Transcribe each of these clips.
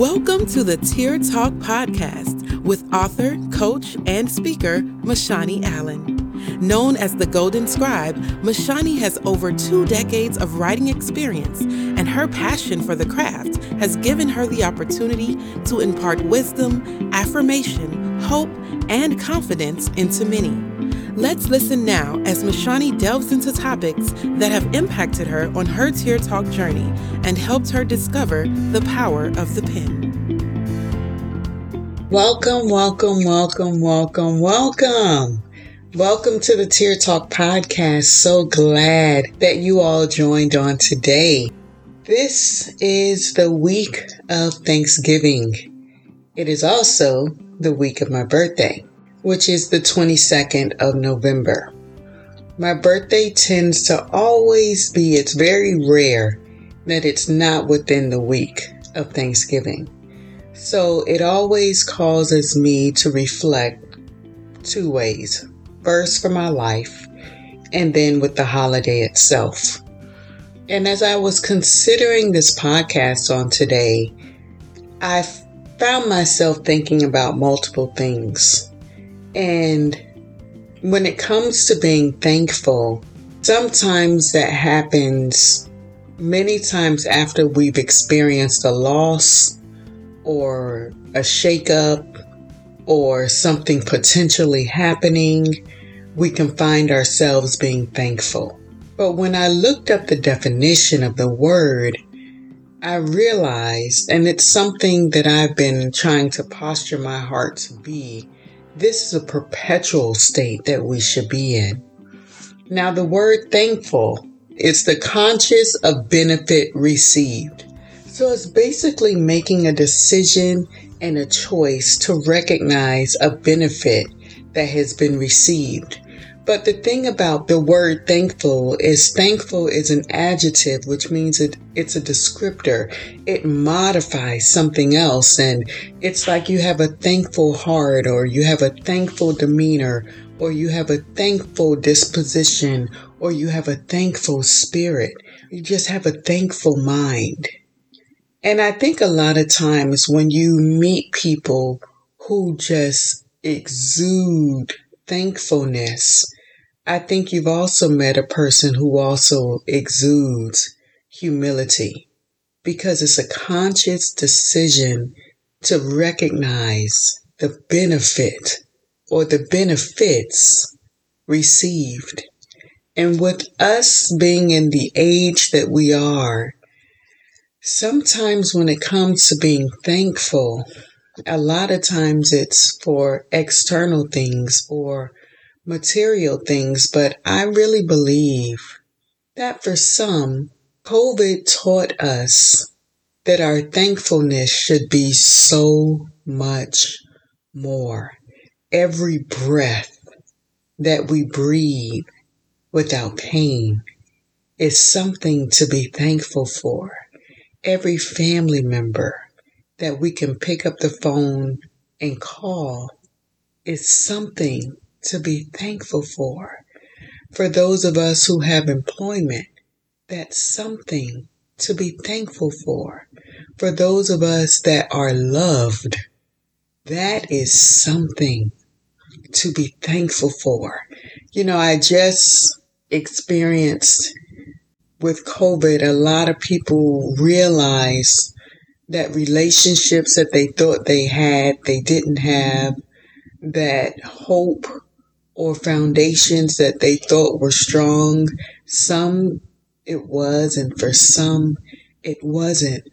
Welcome to the Tear Talk Podcast with author, coach, and speaker Mashani Allen. Known as the Golden Scribe, Mashani has over two decades of writing experience, and her passion for the craft has given her the opportunity to impart wisdom, affirmation, hope, and confidence into many. Let's listen now as Mashani delves into topics that have impacted her on her Tear Talk journey and helped her discover the power of the pen. Welcome, welcome, welcome, welcome, welcome. Welcome to the Tear Talk podcast. So glad that you all joined on today. This is the week of Thanksgiving. It is also the week of my birthday which is the 22nd of November. My birthday tends to always be, it's very rare that it's not within the week of Thanksgiving. So it always causes me to reflect two ways. First, for my life, and then with the holiday itself. And as I was considering this podcast on today, I found myself thinking about multiple things. And when it comes to being thankful, sometimes that happens many times after we've experienced a loss or a shakeup or something potentially happening, we can find ourselves being thankful. But when I looked up the definition of the word, I realized, and it's something that I've been trying to posture my heart to be, this is a perpetual state that we should be in. Now, the word thankful is the conscious of benefit received. So it's basically making a decision and a choice to recognize a benefit that has been received. But the thing about the word thankful is thankful is an adjective, which means it, it's a descriptor. It modifies something else. And it's like you have a thankful heart or you have a thankful demeanor or you have a thankful disposition or you have a thankful spirit. You just have a thankful mind. And I think a lot of times when you meet people who just exude thankfulness, I think you've also met a person who also exudes humility because it's a conscious decision to recognize the benefit or the benefits received. And with us being in the age that we are, sometimes when it comes to being thankful, a lot of times it's for external things or material things, but I really believe that for some, COVID taught us that our thankfulness should be so much more. Every breath that we breathe without pain is something to be thankful for. Every family member that we can pick up the phone and call is something to be thankful for. For those of us who have employment, that's something to be thankful for. For those of us that are loved, that is something to be thankful for. You know, I just experienced with COVID, a lot of people realize that relationships that they thought they had, they didn't have, that hope or foundations that they thought were strong, some it was, and for some it wasn't.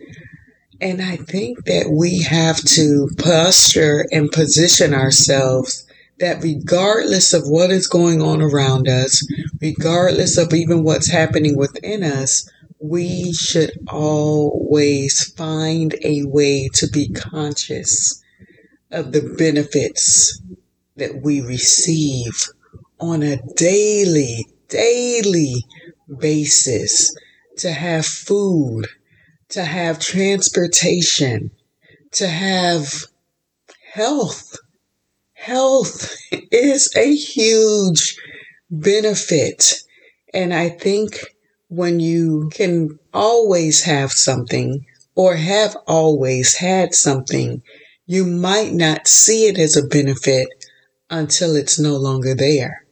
And I think that we have to posture and position ourselves that regardless of what is going on around us, regardless of even what's happening within us, we should always find a way to be conscious of the benefits that we receive on a daily, daily basis to have food, to have transportation, to have health. Health is a huge benefit. And I think when you can always have something or have always had something, you might not see it as a benefit until it's no longer there.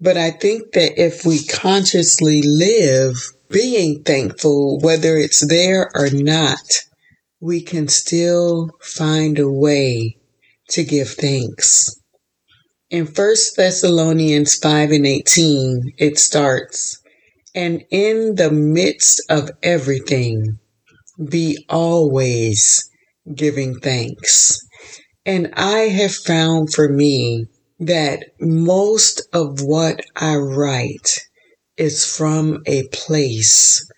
But I think that if we consciously live being thankful, whether it's there or not, we can still find a way to give thanks. In 1 Thessalonians 5 and 18, it starts, And in the midst of everything, be always giving thanks. And I have found for me that most of what I write is from a place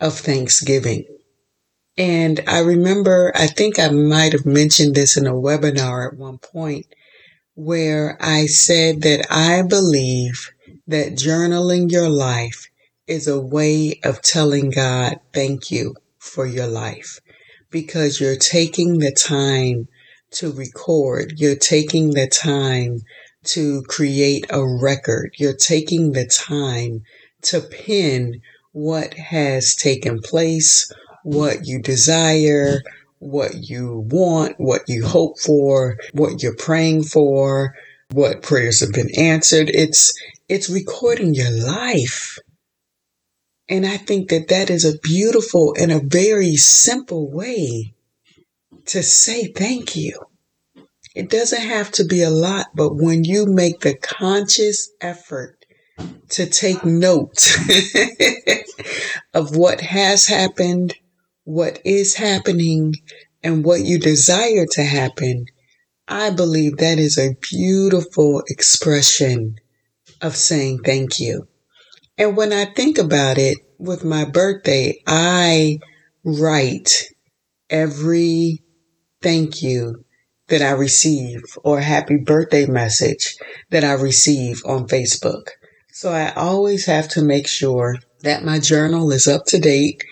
of thanksgiving. And I remember, I think I might have mentioned this in a webinar at one point where I said that I believe that journaling your life is a way of telling God thank you for your life because you're taking the time to record. You're taking the time to create a record. You're taking the time to pin what has taken place, what you desire, what you want, what you hope for, what you're praying for, what prayers have been answered. It's, it's recording your life. And I think that that is a beautiful and a very simple way to say thank you. It doesn't have to be a lot, but when you make the conscious effort to take note of what has happened, what is happening, and what you desire to happen, I believe that is a beautiful expression of saying thank you. And when I think about it, with my birthday, I write every thank you that I receive or happy birthday message that I receive on Facebook. So I always have to make sure that my journal is up to date.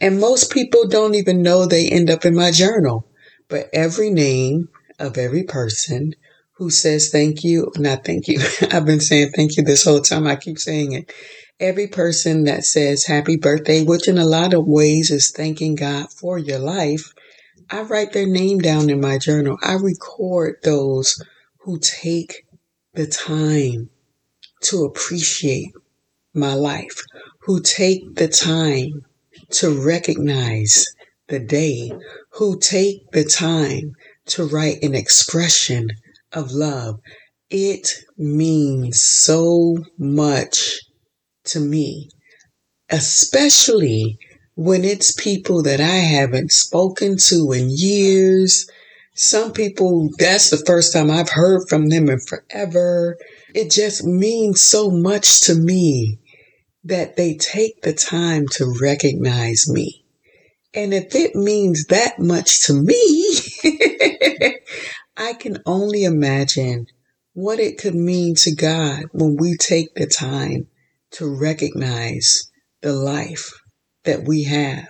And most people don't even know they end up in my journal. But every name of every person who says thank you, not thank you. I've been saying thank you this whole time. I keep saying it. Every person that says happy birthday, which in a lot of ways is thanking God for your life, I write their name down in my journal. I record those who take the time to appreciate my life, who take the time to recognize the day, who take the time to write an expression of love. It means so much to me, especially when it's people that I haven't spoken to in years. Some people, that's the first time I've heard from them in forever. It just means so much to me that they take the time to recognize me. And if it means that much to me, I can only imagine what it could mean to God when we take the time to recognize the life that we have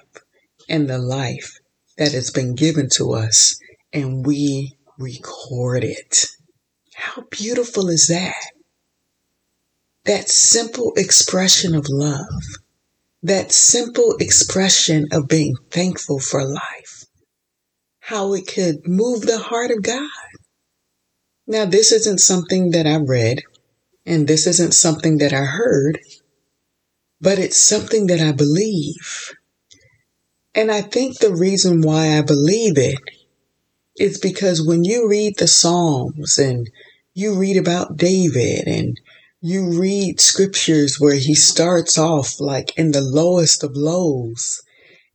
and the life that has been given to us and we record it. How beautiful is that? That simple expression of love, that simple expression of being thankful for life, how it could move the heart of God. Now, this isn't something that I read and this isn't something that I heard but it's something that I believe. And I think the reason why I believe it is because when you read the Psalms and you read about David and you read scriptures where he starts off like in the lowest of lows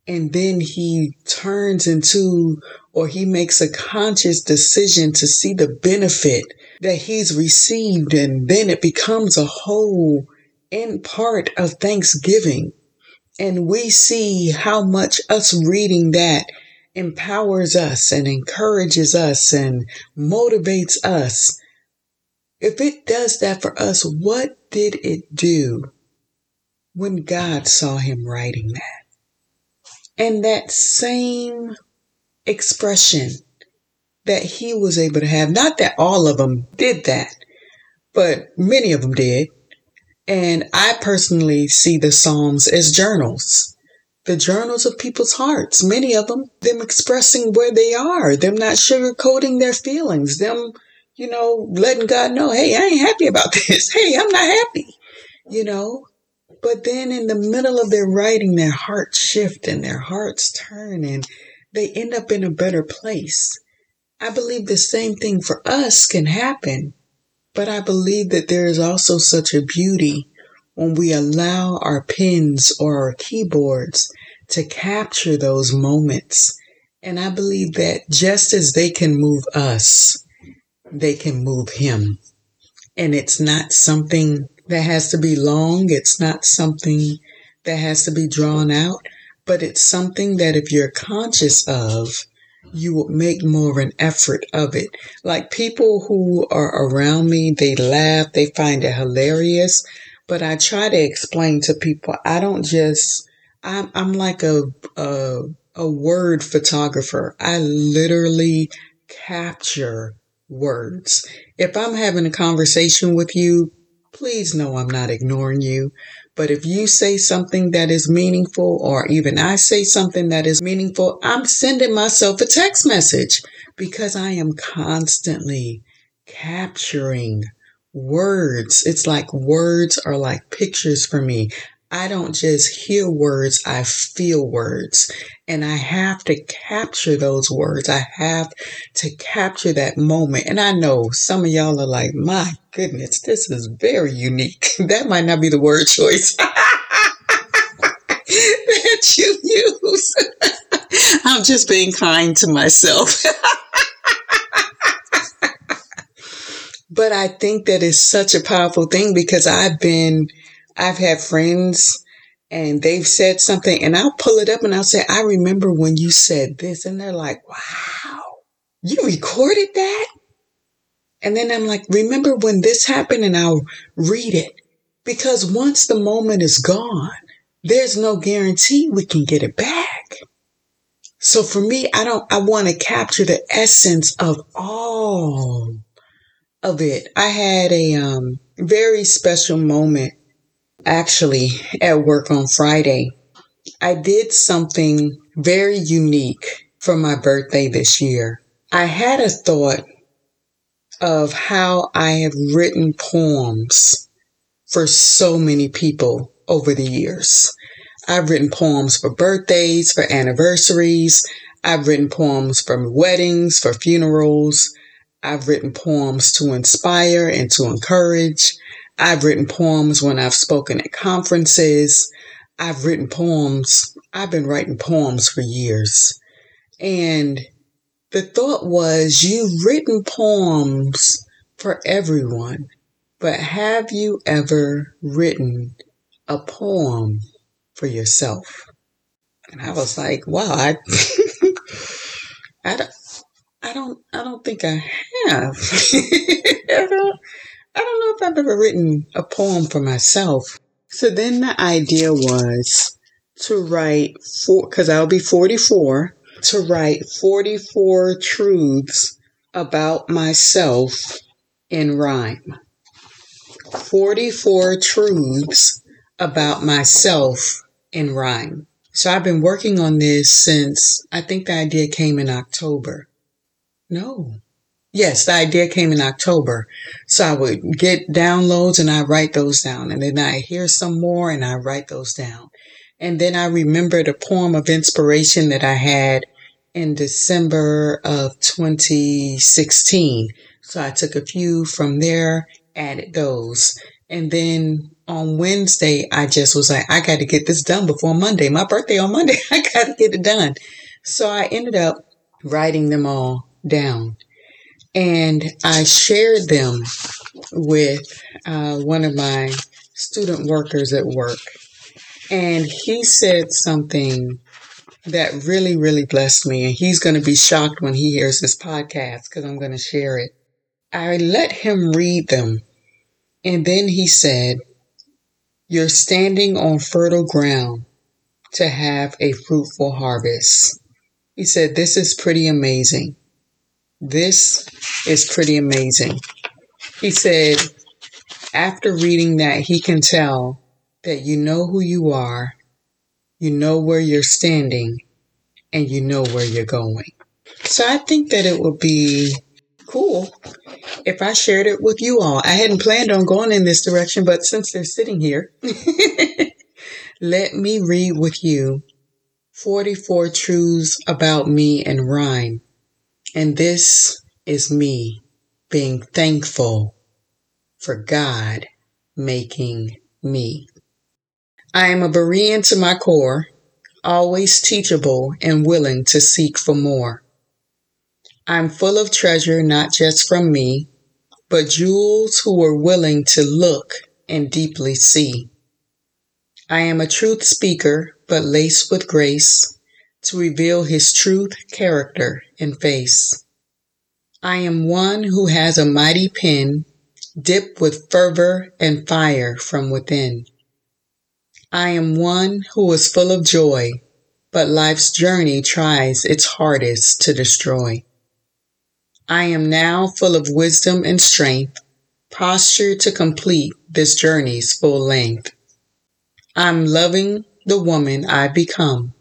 and then he turns into or he makes a conscious decision to see the benefit that he's received and then it becomes a whole in part of Thanksgiving. And we see how much us reading that empowers us and encourages us and motivates us. If it does that for us, what did it do when God saw him writing that? And that same expression that he was able to have, not that all of them did that, but many of them did and I personally see the Psalms as journals. the journals of people's hearts, many of them, them expressing where they are, them not sugarcoating their feelings, them, you know, letting God know, hey, I ain't happy about this. Hey, I'm not happy, you know. But then in the middle of their writing, their hearts shift and their hearts turn and they end up in a better place. I believe the same thing for us can happen, but I believe that there is also such a beauty when we allow our pens or our keyboards to capture those moments. And I believe that just as they can move us, they can move him. And it's not something that has to be long. It's not something that has to be drawn out, but it's something that if you're conscious of, you will make more of an effort of it. Like people who are around me, they laugh, they find it hilarious, but I try to explain to people, I don't just, I'm, I'm like a, a, a word photographer. I literally capture words. If I'm having a conversation with you, please know I'm not ignoring you. But if you say something that is meaningful, or even I say something that is meaningful, I'm sending myself a text message because I am constantly capturing words. It's like words are like pictures for me. I don't just hear words, I feel words. And I have to capture those words. I have to capture that moment. And I know some of y'all are like, my goodness, this is very unique. that might not be the word choice that you use. I'm just being kind to myself. But I think that is such a powerful thing because I've been, I've had friends and they've said something and I'll pull it up and I'll say, I remember when you said this. And they're like, wow, you recorded that? And then I'm like, remember when this happened? And I'll read it because once the moment is gone, there's no guarantee we can get it back. So for me, I don't, I want to capture the essence of all of it. I had a um, very special moment actually at work on Friday. I did something very unique for my birthday this year. I had a thought of how I have written poems for so many people over the years. I've written poems for birthdays, for anniversaries. I've written poems for weddings, for funerals. I've written poems to inspire and to encourage. I've written poems when I've spoken at conferences. I've written poems. I've been writing poems for years. And the thought was you've written poems for everyone, but have you ever written a poem for yourself? And I was like, wow, I, I, don't, I don't I don't think I have. I don't know if I've ever written a poem for myself. So then the idea was to write four because I'll be 44 to write 44 truths about myself in rhyme. 44 truths about myself in rhyme. So I've been working on this since I think the idea came in October. No. Yes, the idea came in October. So I would get downloads and I write those down. And then I hear some more and I write those down. And then I remembered a poem of inspiration that I had in December of 2016. So I took a few from there, added those. And then on Wednesday, I just was like, I got to get this done before Monday. My birthday on Monday. I got to get it done. So I ended up writing them all down. And I shared them with uh, one of my student workers at work. And he said something that really, really blessed me. And he's going to be shocked when he hears this podcast because I'm going to share it. I let him read them. And then he said, You're standing on fertile ground to have a fruitful harvest. He said, This is pretty amazing. This is pretty amazing. He said, after reading that, he can tell that you know who you are you know where you're standing, and you know where you're going. So I think that it would be cool if I shared it with you all. I hadn't planned on going in this direction, but since they're sitting here, let me read with you 44 truths about me in rhyme. And this is me being thankful for God making me. I am a Berean to my core, always teachable and willing to seek for more. I'm full of treasure, not just from me, but jewels who are willing to look and deeply see. I am a truth speaker, but laced with grace to reveal his truth, character, and face. I am one who has a mighty pen dipped with fervor and fire from within. I am one who is full of joy, but life's journey tries its hardest to destroy. I am now full of wisdom and strength, postured to complete this journey's full length. I'm loving the woman I've become.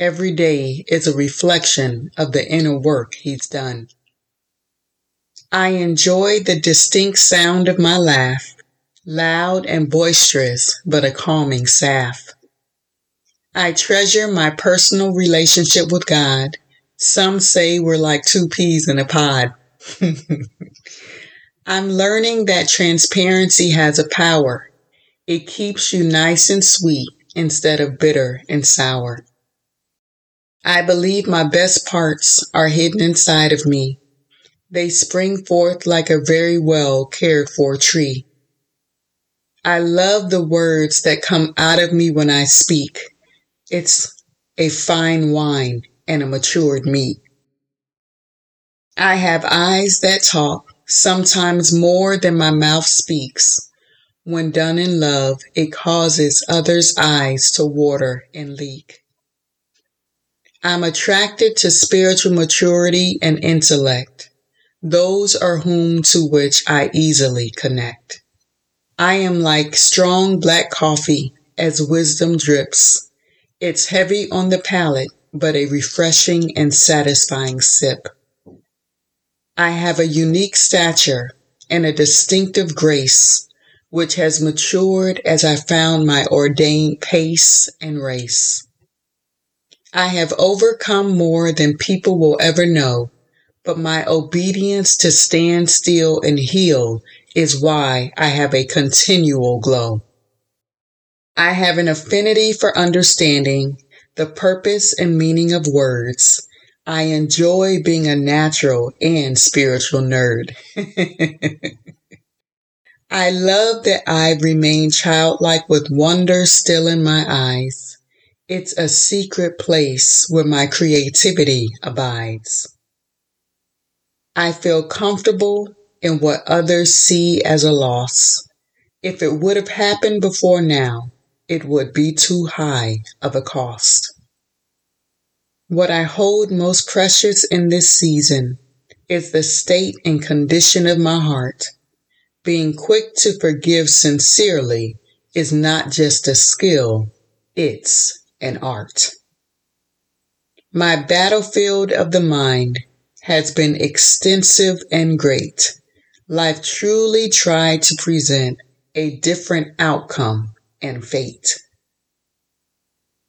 Every day is a reflection of the inner work he's done. I enjoy the distinct sound of my laugh, loud and boisterous, but a calming saff. I treasure my personal relationship with God. Some say we're like two peas in a pod. I'm learning that transparency has a power. It keeps you nice and sweet instead of bitter and sour. I believe my best parts are hidden inside of me they spring forth like a very well cared for tree. I love the words that come out of me when I speak. It's a fine wine and a matured meat. I have eyes that talk, sometimes more than my mouth speaks. When done in love, it causes others' eyes to water and leak. I'm attracted to spiritual maturity and intellect. Those are whom to which I easily connect. I am like strong black coffee as wisdom drips. It's heavy on the palate, but a refreshing and satisfying sip. I have a unique stature and a distinctive grace, which has matured as I found my ordained pace and race. I have overcome more than people will ever know but my obedience to stand still and heal is why I have a continual glow. I have an affinity for understanding the purpose and meaning of words. I enjoy being a natural and spiritual nerd. I love that I remain childlike with wonder still in my eyes. It's a secret place where my creativity abides. I feel comfortable in what others see as a loss. If it would have happened before now, it would be too high of a cost. What I hold most precious in this season is the state and condition of my heart. Being quick to forgive sincerely is not just a skill, it's an art. My battlefield of the mind has been extensive and great. Life truly tried to present a different outcome and fate.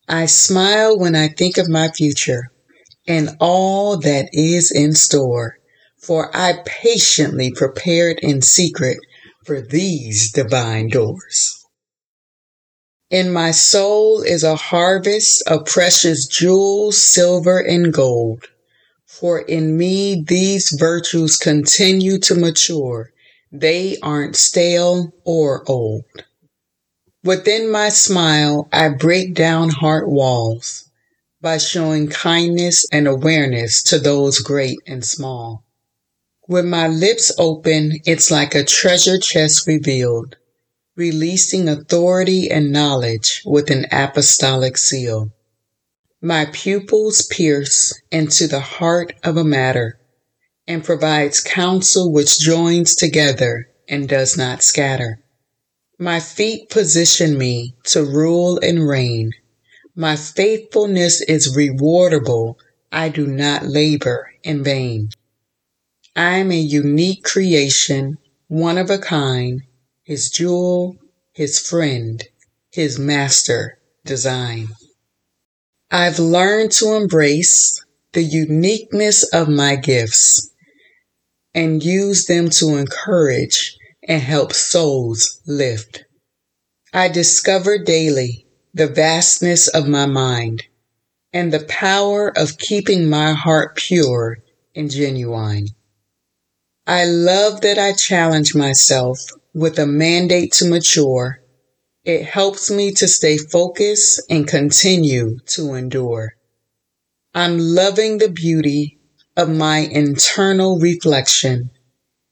I smile when I think of my future and all that is in store, for I patiently prepared in secret for these divine doors. In my soul is a harvest of precious jewels, silver, and gold. For in me these virtues continue to mature. They aren't stale or old. Within my smile, I break down heart walls by showing kindness and awareness to those great and small. When my lips open, it's like a treasure chest revealed, releasing authority and knowledge with an apostolic seal. My pupils pierce into the heart of a matter and provides counsel which joins together and does not scatter. My feet position me to rule and reign. My faithfulness is rewardable. I do not labor in vain. I am a unique creation, one of a kind, his jewel, his friend, his master design. I've learned to embrace the uniqueness of my gifts and use them to encourage and help souls lift. I discover daily the vastness of my mind and the power of keeping my heart pure and genuine. I love that I challenge myself with a mandate to mature. It helps me to stay focused and continue to endure. I'm loving the beauty of my internal reflection.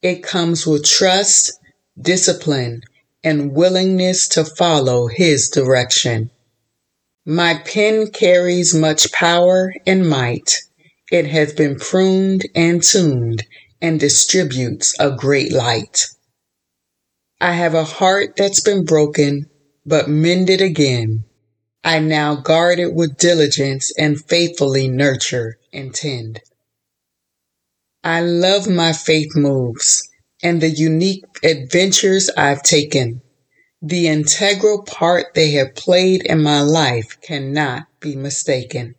It comes with trust, discipline, and willingness to follow His direction. My pen carries much power and might. It has been pruned and tuned and distributes a great light. I have a heart that's been broken, but mended again. I now guard it with diligence and faithfully nurture and tend. I love my faith moves and the unique adventures I've taken. The integral part they have played in my life cannot be mistaken.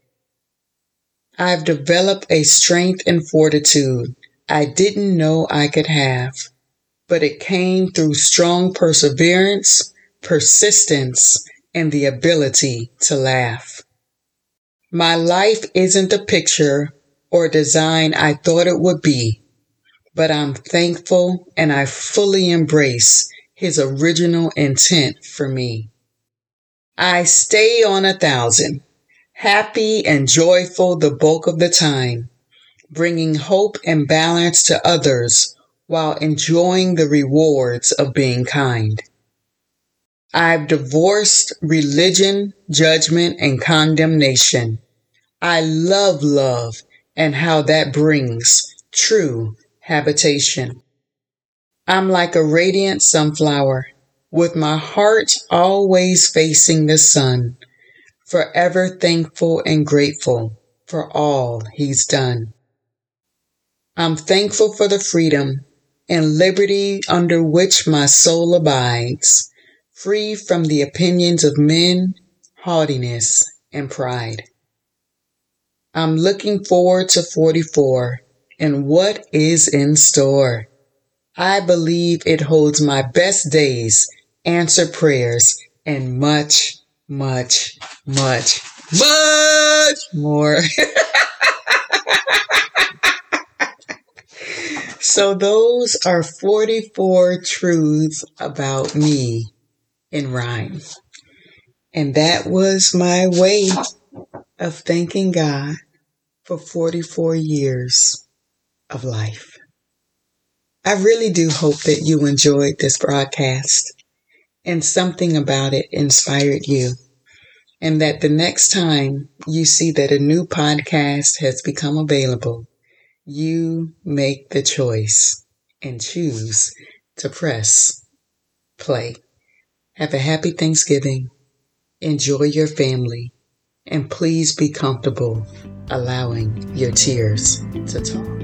I've developed a strength and fortitude I didn't know I could have, but it came through strong perseverance, persistence, and the ability to laugh. My life isn't the picture or design I thought it would be, but I'm thankful and I fully embrace his original intent for me. I stay on a thousand, happy and joyful the bulk of the time, bringing hope and balance to others while enjoying the rewards of being kind. I've divorced religion, judgment, and condemnation. I love love and how that brings true habitation. I'm like a radiant sunflower with my heart always facing the sun, forever thankful and grateful for all he's done. I'm thankful for the freedom and liberty under which my soul abides, free from the opinions of men, haughtiness, and pride. I'm looking forward to 44 and what is in store. I believe it holds my best days, answered prayers, and much, much, much, much more. so, those are 44 truths about me in rhyme. And that was my way of thanking God for 44 years of life. I really do hope that you enjoyed this broadcast and something about it inspired you. And that the next time you see that a new podcast has become available, you make the choice and choose to press play. Have a happy Thanksgiving. Enjoy your family and please be comfortable allowing your tears to talk.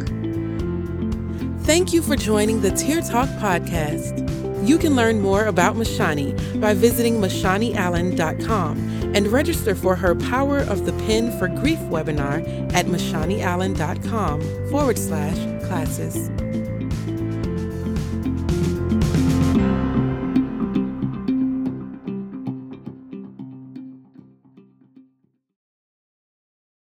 Thank you for joining the Tear Talk podcast. You can learn more about Mashani by visiting MashaniAllen.com and register for her Power of the Pen for Grief webinar at MashaniAllen.com forward slash classes.